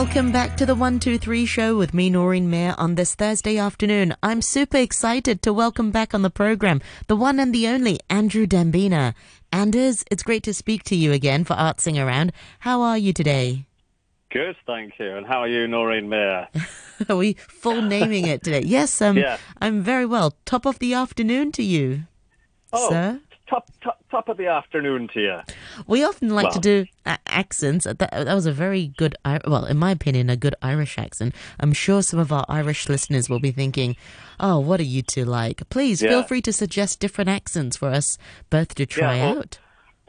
Welcome back to the 123 show with me, Noreen Mayer, on this Thursday afternoon. I'm super excited to welcome back on the program the one and the only Andrew Dembina. Anders, it's great to speak to you again for Artsing Around. How are you today? Good, thank you. And how are you, Noreen Mayer? are we full naming it today? Yes, um, yeah. I'm very well. Top of the afternoon to you, oh, sir top, top, top of the afternoon to you. We often like well, to do uh, accents. That, that was a very good, well, in my opinion, a good Irish accent. I'm sure some of our Irish listeners will be thinking, oh, what are you two like? Please yeah. feel free to suggest different accents for us both to try yeah, out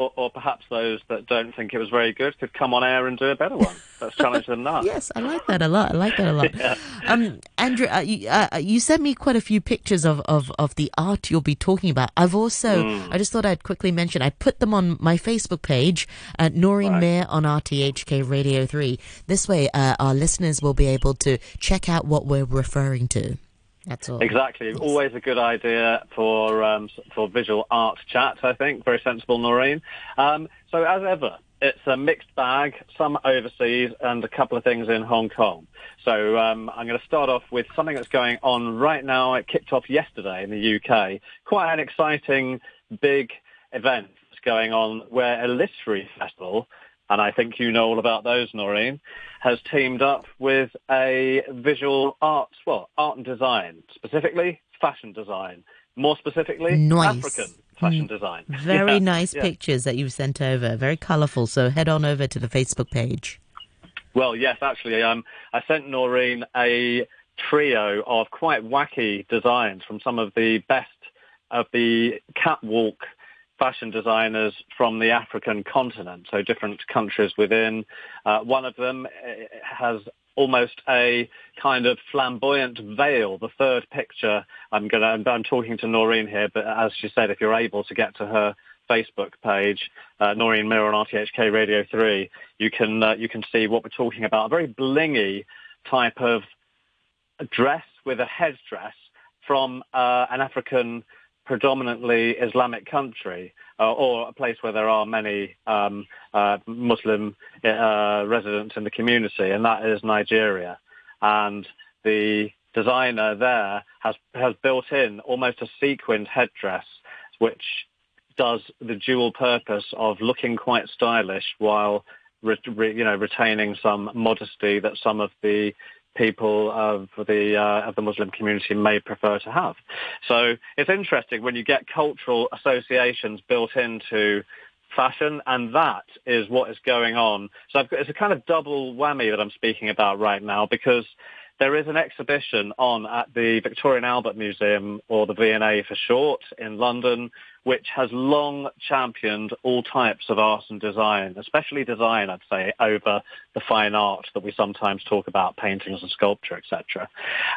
or, or, perhaps those that don't think it was very good could come on air and do a better one. Let's challenge them that. yes, I like that a lot. I like that a lot. yeah. um, Andrew, uh, you, uh, you, sent me quite a few pictures of, of, of the art you'll be talking about. I've also, mm. I just thought I'd quickly mention, I put them on my Facebook page, at Noreen right. Mayer on RTHK Radio 3. This way, uh, our listeners will be able to check out what we're referring to. That's all. Exactly. Yes. Always a good idea for um, for visual art chat. I think very sensible, Noreen. Um, so as ever, it's a mixed bag. Some overseas and a couple of things in Hong Kong. So um, I'm going to start off with something that's going on right now. It kicked off yesterday in the UK. Quite an exciting, big event that's going on where a literary festival and I think you know all about those, Noreen, has teamed up with a visual arts, well, art and design, specifically fashion design. More specifically, nice. African fashion mm. design. Very yeah. nice yeah. pictures that you've sent over. Very colourful. So head on over to the Facebook page. Well, yes, actually, um, I sent Noreen a trio of quite wacky designs from some of the best of the catwalk fashion designers from the African continent, so different countries within. Uh, one of them eh, has almost a kind of flamboyant veil. The third picture, I'm going to, I'm talking to Noreen here, but as she said, if you're able to get to her Facebook page, uh, Noreen Mayer on RTHK Radio 3, you can, uh, you can see what we're talking about. A very blingy type of dress with a headdress from uh, an African predominantly Islamic country uh, or a place where there are many um, uh, Muslim uh, residents in the community, and that is Nigeria. And the designer there has has built in almost a sequined headdress, which does the dual purpose of looking quite stylish while re, re, you know retaining some modesty that some of the people of the uh, of the Muslim community may prefer to have. So it's interesting when you get cultural associations built into fashion, and that is what is going on. So got, it's a kind of double whammy that I'm speaking about right now because there is an exhibition on at the Victoria and Albert Museum, or the V&A for short, in London, which has long championed all types of art and design, especially design, I'd say, over the fine art that we sometimes talk about, paintings and sculpture, etc.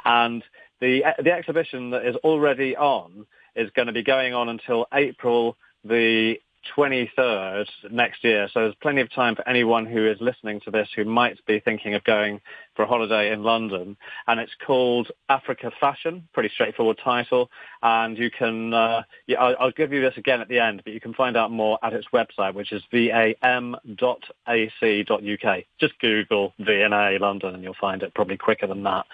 And the, the exhibition that is already on is going to be going on until April the 23rd next year. So there's plenty of time for anyone who is listening to this who might be thinking of going for a holiday in London. And it's called Africa Fashion, pretty straightforward title. And you can, uh, yeah, I'll, I'll, give you this again at the end, but you can find out more at its website, which is vam.ac.uk. Just Google V&A London and you'll find it probably quicker than that.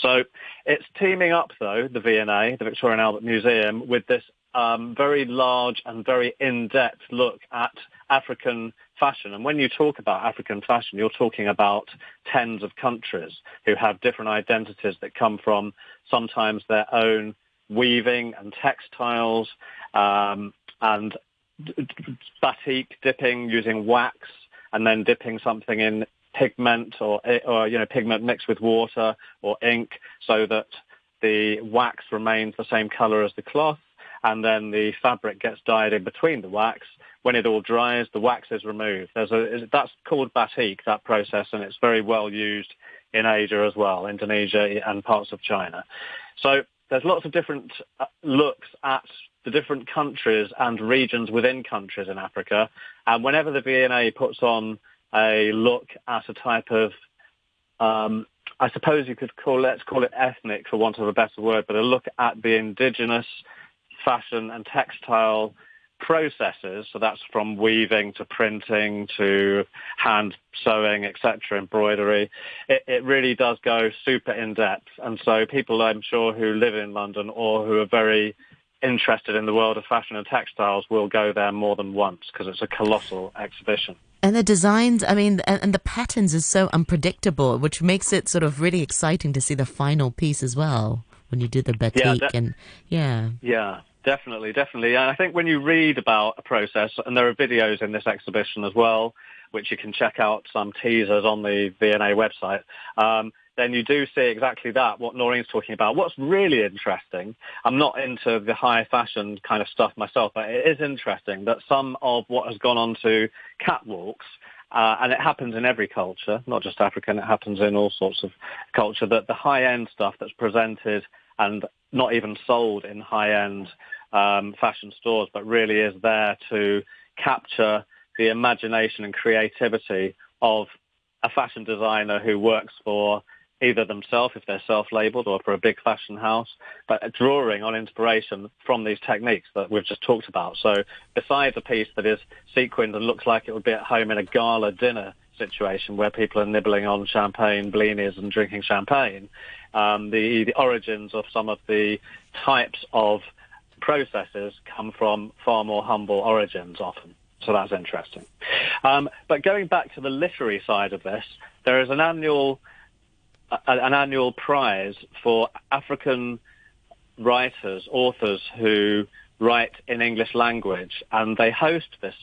So it's teaming up though, the V&A, the Victoria and Albert Museum, with this um, very large and very in-depth look at African fashion. And when you talk about African fashion, you're talking about tens of countries who have different identities that come from sometimes their own weaving and textiles um, and batik dipping using wax and then dipping something in pigment or, or you know pigment mixed with water or ink so that the wax remains the same color as the cloth and then the fabric gets dyed in between the wax. When it all dries, the wax is removed. A, that's called batik, that process, and it's very well used in Asia as well, Indonesia and parts of China. So there's lots of different uh, looks at the different countries and regions within countries in Africa. And whenever the V&A puts on a look at a type of, um, I suppose you could call let's call it ethnic for want of a better word, but a look at the indigenous fashion and textile processes, so that's from weaving to printing to hand sewing, etc., embroidery, it, it, really does go super in depth. And so people, I'm sure, who live in London or who are very interested in the world of fashion and textiles will go there more than once because it's a colossal exhibition. And the designs, I mean, and, and, the patterns is so unpredictable, which makes it sort of really exciting to see the final piece as well when you do the batik yeah, that, and yeah. Yeah, definitely, definitely. And I think when you read about a process, and there are videos in this exhibition as well, which you can check out some teasers on the V&A website. Um, then you do see exactly that, what Noreen's talking about. What's really interesting, I'm not into the high fashion kind of stuff myself, but it is interesting that some of what has gone on to catwalks, uh, and it happens in every culture, not just African, it happens in all sorts of culture, that the high-end stuff that's presented and not even sold in high-end um, fashion stores, but really is there to capture the imagination and creativity of a fashion designer who works for either themselves if they're self-labeled or for a big fashion house, but drawing on inspiration from these techniques that we've just talked about. So besides a piece that is sequined and looks like it would be at home in a gala dinner situation where people are nibbling on champagne, blinis and drinking champagne, um, the, the origins of some of the types of processes come from far more humble origins often. So that's interesting. Um, but going back to the literary side of this, there is an annual an annual prize for African writers, authors who write in English language, and they host this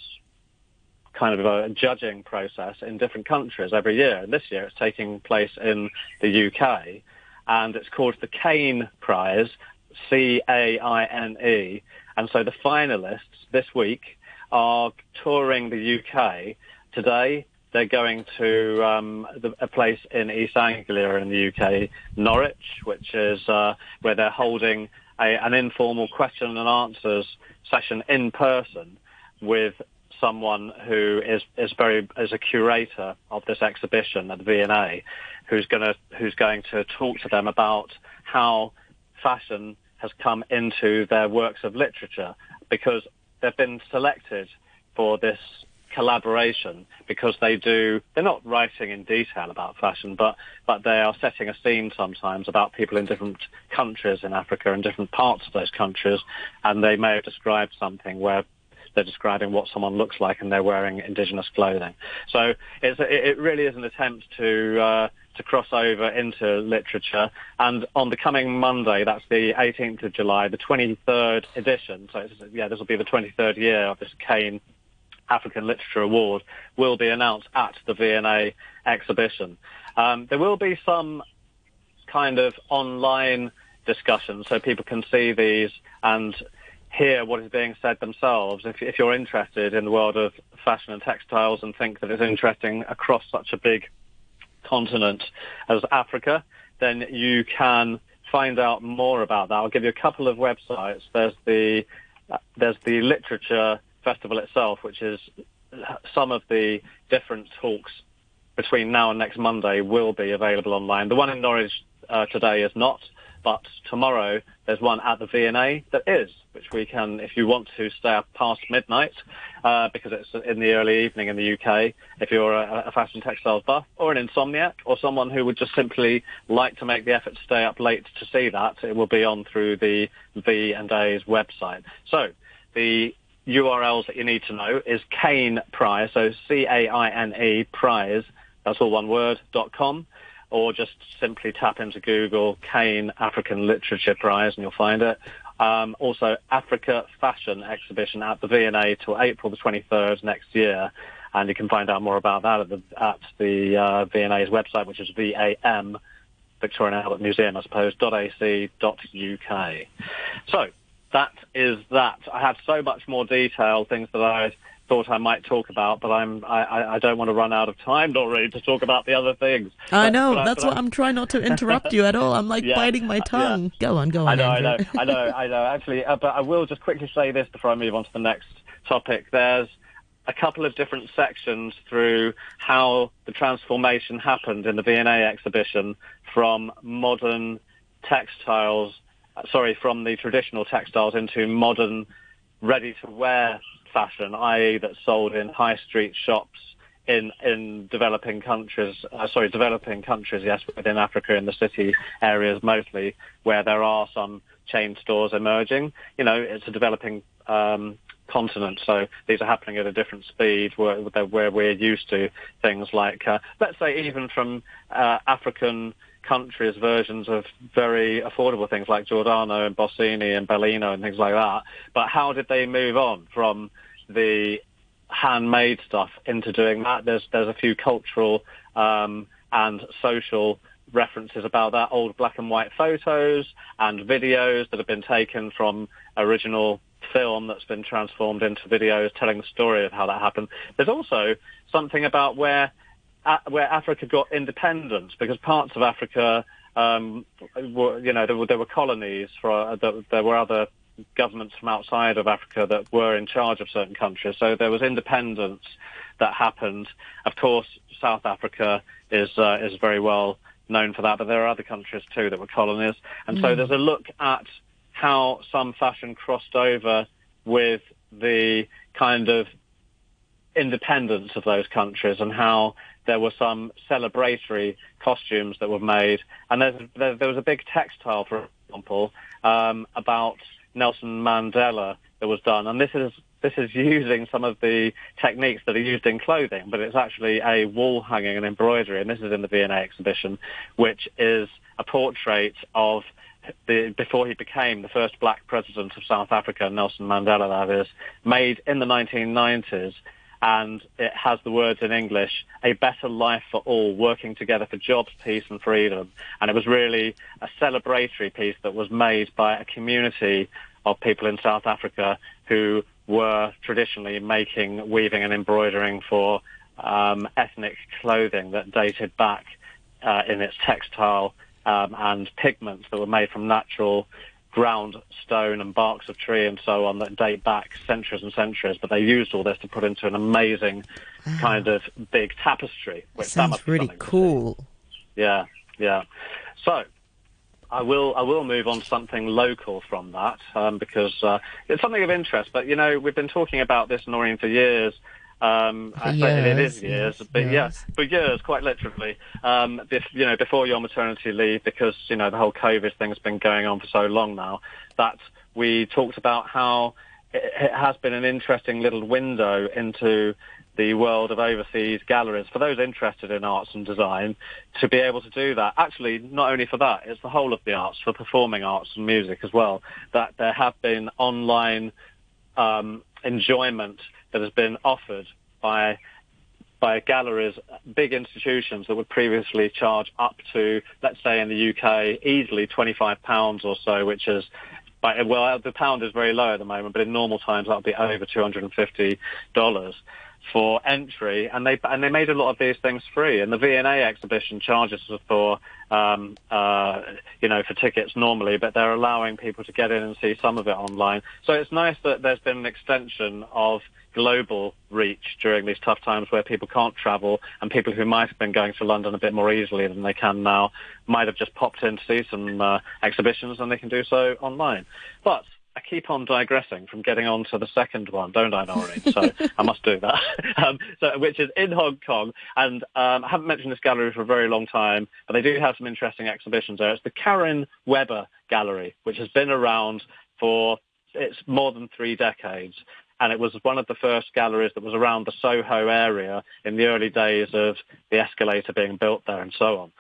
kind of a judging process in different countries every year. And this year it's taking place in the UK, and it's called the Caine Prize, C-A-I-N-E. And so the finalists this week are touring the UK. Today they're going to um, the, a place in East Anglia in the UK, Norwich, which is uh, where they're holding a, an informal question and answers session in person with someone who is is very is a curator of this exhibition at V&A, who's going to who's going to talk to them about how fashion has come into their works of literature because they've been selected for this collaboration because they do they're not writing in detail about fashion but but they are setting a scene sometimes about people in different countries in Africa and different parts of those countries and they may have described something where they're describing what someone looks like and they're wearing indigenous clothing. So it's it really is an attempt to uh, to cross over into literature. And on the coming Monday, that's the 18th of July, the 23rd edition. So yeah, this will be the 23rd year of this Caine African Literature Award will be announced at the V&A exhibition. Um, there will be some kind of online discussion so people can see these and hear what is being said themselves. If, if you're interested in the world of fashion and textiles and think that it's interesting across such a big continent as Africa, then you can find out more about that. I'll give you a couple of websites. There's the uh, there's the literature festival itself, which is some of the different talks between now and next Monday will be available online. The one in Norwich uh, today is not, but tomorrow there's one at the V&A that is, which we can, if you want to stay up past midnight, uh, because it's in the early evening in the UK, if you're a, a fashion textiles buff or an insomniac or someone who would just simply like to make the effort to stay up late to see that, it will be on through the V&A's website. So the URLs that you need to know is Caine Prize, so C-A-I-N-E Prize, that's all one word, dot com, or just simply tap into Google Caine African Literature Prize and you'll find it. Um, also, Africa Fashion Exhibition at the V&A till April the 23rd next year. And you can find out more about that at the, at the uh, V&A's website, which is VAM, Victoria and Albert Museum, I suppose, .ac.uk. So, that is that. I have so much more detail, things that I thought I might talk about, but I'm I, I don't want to run out of time, Doreen, to talk about the other things. I know but, that's what I'm, I'm trying not to interrupt you at all. I'm like yeah, biting my tongue. Yeah. Go on, go on. I know, Andrew. I know, I know, I know. Actually, uh, but I will just quickly say this before I move on to the next topic. There's a couple of different sections through how the transformation happened in the V&A exhibition from modern textiles sorry, from the traditional textiles into modern ready-to-wear fashion, i.e., that's sold in high street shops in in developing countries, uh, sorry, developing countries, yes, within Africa in the city areas mostly, where there are some chain stores emerging. You know, it's a developing um, continent, so these are happening at a different speed where, where we're used to things like, uh, let's say, even from uh, African countries' versions of very affordable things like Giordano and Bossini and Baleno and things like that. But how did they move on from the handmade stuff into doing that. There's there's a few cultural um, and social references about that, old black and white photos and videos that have been taken from original film that's been transformed into videos telling the story of how that happened. There's also something about where where Africa got independence because parts of Africa, um, were, you know, there were, there were colonies for uh, there, there were other governments from outside of Africa that were in charge of certain countries. So there was independence that happened. Of course, South Africa is uh, is very well known for that, but there are other countries too that were colonies. And mm. so there's a look at how some fashion crossed over with the kind of independence of those countries and how there were some celebratory costumes that were made. And there, there was a big textile, for example, um, about Nelson Mandela that was done, and this is this is using some of the techniques that are used in clothing, but it's actually a wall hanging and embroidery, and this is in the V&A exhibition, which is a portrait of the, before he became the first black president of South Africa, Nelson Mandela, that is, made in the 1990s and it has the words in English, a better life for all, working together for jobs, peace and freedom. And it was really a celebratory piece that was made by a community of people in South Africa who were traditionally making, weaving and embroidering for um, ethnic clothing that dated back uh, in its textile um, and pigments that were made from natural ground stone and barks of tree and so on that date back centuries and centuries, but they used all this to put into an amazing wow. kind of big tapestry. Which sounds really cool. Yeah, yeah. So I will I will move on to something local from that um, because uh, it's something of interest. But you know, we've been talking about this Noreen for years um, I it is years, yes, but years. yeah, for years, quite literally. Um, you know, before your maternity leave, because you know the whole COVID thing's been going on for so long now. That we talked about how it, it has been an interesting little window into the world of overseas galleries for those interested in arts and design to be able to do that. Actually, not only for that, it's the whole of the arts, for performing arts and music as well, that there have been online um, enjoyment that has been offered by by galleries, big institutions that would previously charge up to, let's say in the UK, easily £25 or so, which is, well, the pound is very low at the moment, but in normal times that would be over $250 for entry, and they and they made a lot of these things free. And the V&A exhibition charges for um, uh, you know for tickets normally, but they're allowing people to get in and see some of it online. So it's nice that there's been an extension of global reach during these tough times where people can't travel and people who might have been going to London a bit more easily than they can now might have just popped in to see some uh, exhibitions and they can do so online. But I keep on digressing from getting on to the second one, don't I, Noreen? So I must do that. Um, so, which is in Hong Kong, and um, I haven't mentioned this gallery for a very long time, but they do have some interesting exhibitions there. It's the Karin Weber Gallery, which has been around for it's more than three decades, and it was one of the first galleries that was around the Soho area in the early days of the escalator being built there and so on.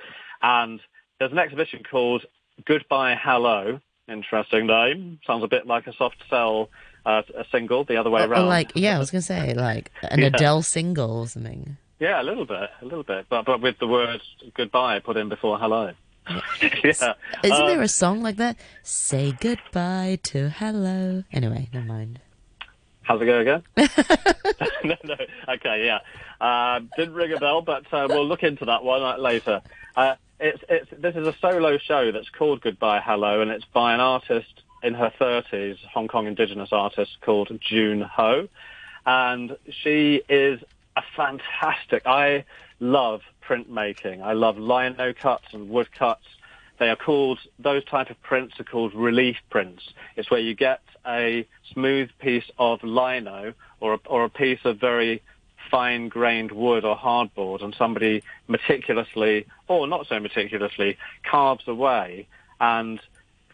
And there's an exhibition called Goodbye Hello, Interesting name. Sounds a bit like a soft sell uh, a single, the other way around. like, yeah, I was going to say, like an yeah. Adele single or something. Yeah, a little bit, a little bit, but but with the word goodbye put in before hello. yeah. Isn't um, there a song like that? Say goodbye to hello. Anyway, never mind. How's it go again? no, no. Okay, yeah. Uh, didn't ring a bell, but uh, we'll look into that one later. It's, it's, this is a solo show that's called Goodbye Hello, and it's by an artist in her 30s, Hong Kong indigenous artist called June Ho. And she is a fantastic, I love printmaking. I love lino cuts and wood cuts they are called, those type of prints are called relief prints. It's where you get a smooth piece of lino or a, or a piece of very fine-grained wood or hardboard and somebody meticulously, or not so meticulously, carves away and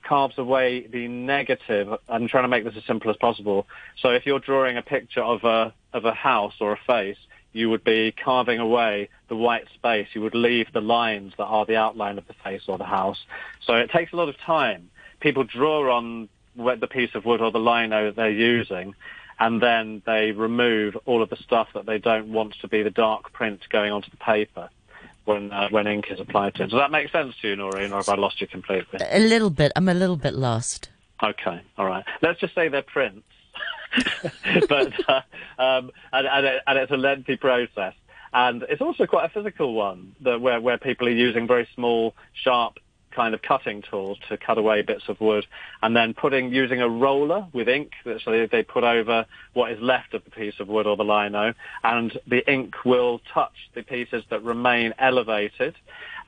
carves away the negative. I'm trying to make this as simple as possible. So if you're drawing a picture of a, of a house or a face, you would be carving away the white space. You would leave the lines that are the outline of the face or the house. So it takes a lot of time. People draw on the piece of wood or the lino that they're using, and then they remove all of the stuff that they don't want to be the dark print going onto the paper when uh, when ink is applied to it. Does that make sense to you, Noreen, or have I lost you completely? A little bit. I'm a little bit lost. Okay, all right. Let's just say they're prints. but uh, um, and, and, and it's a lengthy process, and it's also quite a physical one, that where where people are using very small, sharp kind of cutting tools to cut away bits of wood, and then putting using a roller with ink. That so they, they put over what is left of the piece of wood or the lino, and the ink will touch the pieces that remain elevated,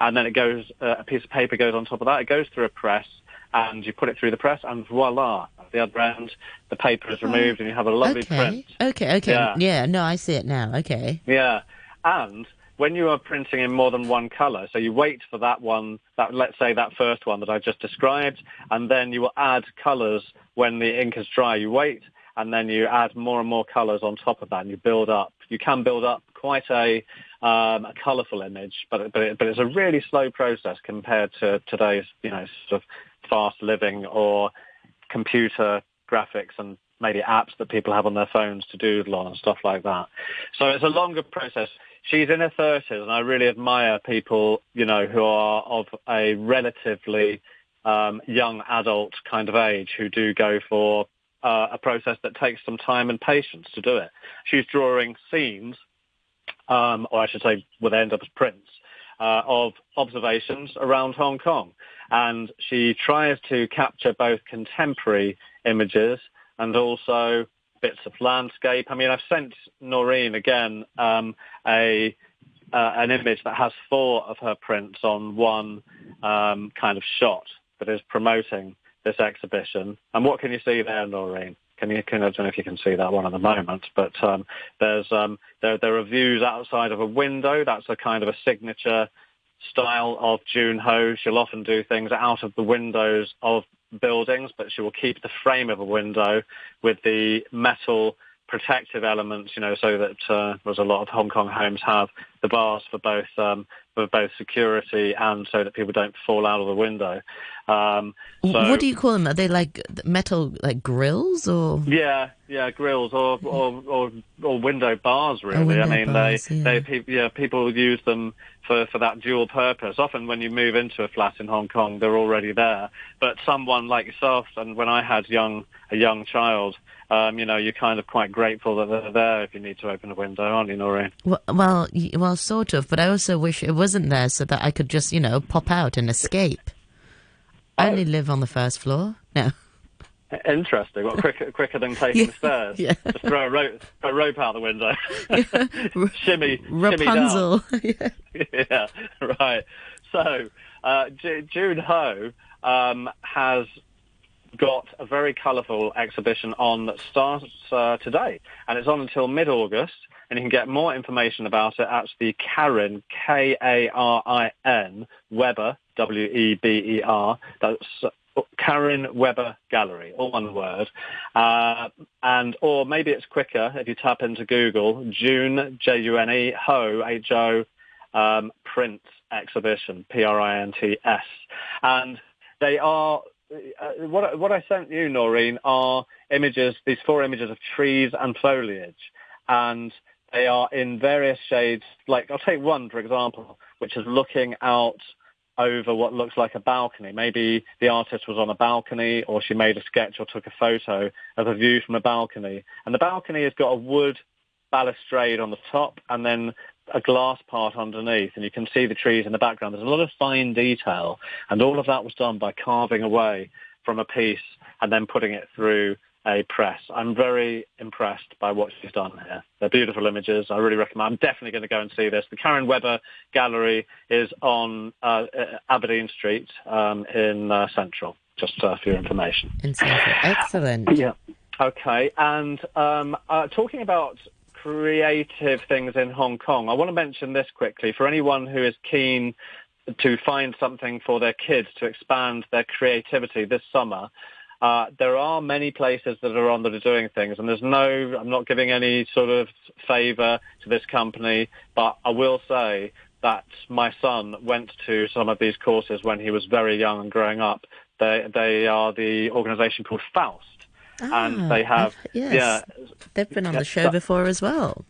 and then it goes. Uh, a piece of paper goes on top of that. It goes through a press, and you put it through the press, and voila, at the other end, the paper is removed, and you have a lovely okay. print. Okay, okay, yeah. yeah, no, I see it now. Okay. Yeah, and when you are printing in more than one color, so you wait for that one, that let's say that first one that I just described, and then you will add colors when the ink is dry. You wait, and then you add more and more colors on top of that, and you build up. You can build up quite a, um, a colorful image, but but, it, but it's a really slow process compared to today's you know sort of fast living or computer graphics and maybe apps that people have on their phones to doodle on and stuff like that. So it's a longer process. She's in her thirties, and I really admire people, you know, who are of a relatively um, young adult kind of age who do go for uh, a process that takes some time and patience to do it. She's drawing scenes, um, or I should say, would end up as prints uh, of observations around Hong Kong, and she tries to capture both contemporary images and also bits of landscape. I mean, I've sent Noreen again um, a uh, an image that has four of her prints on one um, kind of shot that is promoting this exhibition. And what can you see there, Noreen? Can you, can, I don't know if you can see that one at the moment, but um, there's um, there there are views outside of a window. That's a kind of a signature style of June Ho. She'll often do things out of the windows of buildings, but she will keep the frame of a window with the metal protective elements, you know, so that uh, as a lot of Hong Kong homes have the bars for both um, for both security and so that people don't fall out of the window. Um, so, what do you call them? Are they like metal like grills or? Yeah, yeah, grills or or or, or window bars. Really, window I mean, bars, they yeah. they yeah people use them for for that dual purpose. Often when you move into a flat in Hong Kong, they're already there. But someone like yourself, and when I had young a young child um, you know, you're kind of quite grateful that they're there if you need to open a window, aren't you, Noreen? Well, well, well, sort of. But I also wish it wasn't there so that I could just, you know, pop out and escape. I only live on the first floor. No. Interesting. What quicker quicker than taking yeah, the stairs? Yeah. Just throw a rope, a rope out the window. Yeah. shimmy, Rapunzel. Shimmy down. yeah. yeah. Right. So uh, J- June Ho um, has got a very colourful exhibition on that starts uh, today, and it's on until mid-August. And you can get more information about it at the Karin K-A-R-I-N Weber W-E-B-E-R. That's Karin Weber Gallery, all one word. Uh, and or maybe it's quicker if you tap into Google June J U N E Ho H O um, print exhibition P R I N T S, and they are uh, what, what I sent you, Noreen, are images, these four images of trees and foliage. And they are in various shades. Like, I'll take one, for example, which is looking out over what looks like a balcony. Maybe the artist was on a balcony or she made a sketch or took a photo of a view from a balcony. And the balcony has got a wood balustrade on the top and then a glass part underneath and you can see the trees in the background. There's a lot of fine detail and all of that was done by carving away from a piece and then putting it through a press. I'm very impressed by what she's done here. They're beautiful images. I really recommend. I'm definitely going to go and see this. The Karin Weber Gallery is on uh, Aberdeen Street um, in uh, Central. Just uh, for your information. In Central. Excellent. Yeah. Okay. And um, uh, talking about creative things in Hong Kong, I want to mention this quickly for anyone who is keen to find something for their kids to expand their creativity this summer. Uh, there are many places that are on that are doing things, and there's no, I'm not giving any sort of favour to this company, but I will say that my son went to some of these courses when he was very young and growing up. They, they are the organisation called Faust. Ah, and they have, yes. yeah. They've been on the show before as well.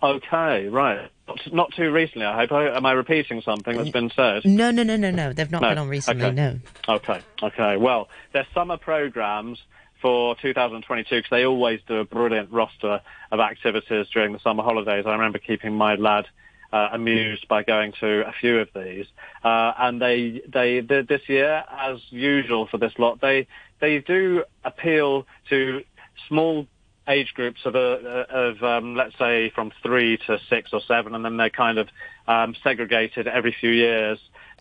Okay, right. Not, not too recently, I hope. Am I repeating something that's been said? No, no, no, no, no. They've not no. been on recently, okay. no. Okay, okay. Well, their summer programs for 2022 because they always do a brilliant roster of activities during the summer holidays. I remember keeping my lad uh, amused by going to a few of these. Uh, and they, they, they, this year, as usual for this lot, they, they do appeal to small age groups of, uh, of um, let's say, from three to six or seven, and then they're kind of um, segregated every few years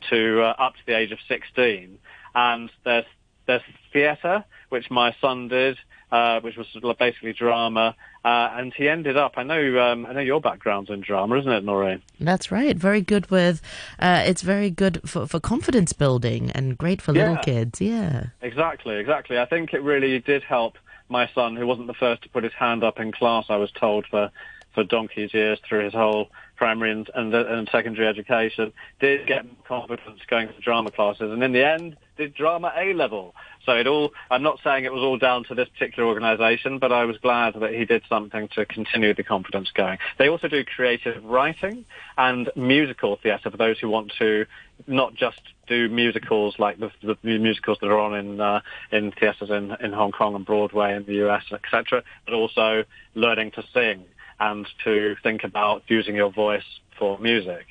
to uh, up to the age of 16. And there's, there's theatre, which my son did, uh, which was basically drama, uh, and he ended up. I know. Um, I know your background's in drama, isn't it, Noreen? That's right. Very good with. Uh, it's very good for, for confidence building and great for yeah. little kids. Yeah. Exactly. Exactly. I think it really did help my son, who wasn't the first to put his hand up in class, I was told for for donkey's years through his whole primary and, and, and secondary education, did get confidence going to drama classes, and in the end, did drama A level. So it all, I'm not saying it was all down to this particular organisation, but I was glad that he did something to continue the confidence going. They also do creative writing and musical theatre for those who want to not just do musicals like the, the musicals that are on in uh, in theatres in, in Hong Kong and Broadway in the US, etc., but also learning to sing and to think about using your voice for music.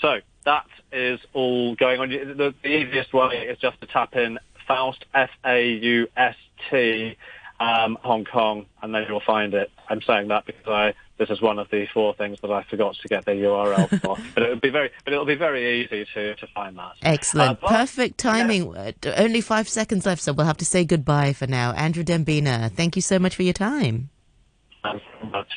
So that is all going on. The, the easiest way is just to tap in Faust, F-A-U-S-T, um, Hong Kong, and then you'll find it. I'm saying that because I, this is one of the four things that I forgot to get the URL for. but it'll be very, but it'll be very easy to, to find that. Excellent, uh, but, perfect timing. Yeah. Uh, only five seconds left, so we'll have to say goodbye for now. Andrew Dembina, thank you so much for your time. Thanks so much.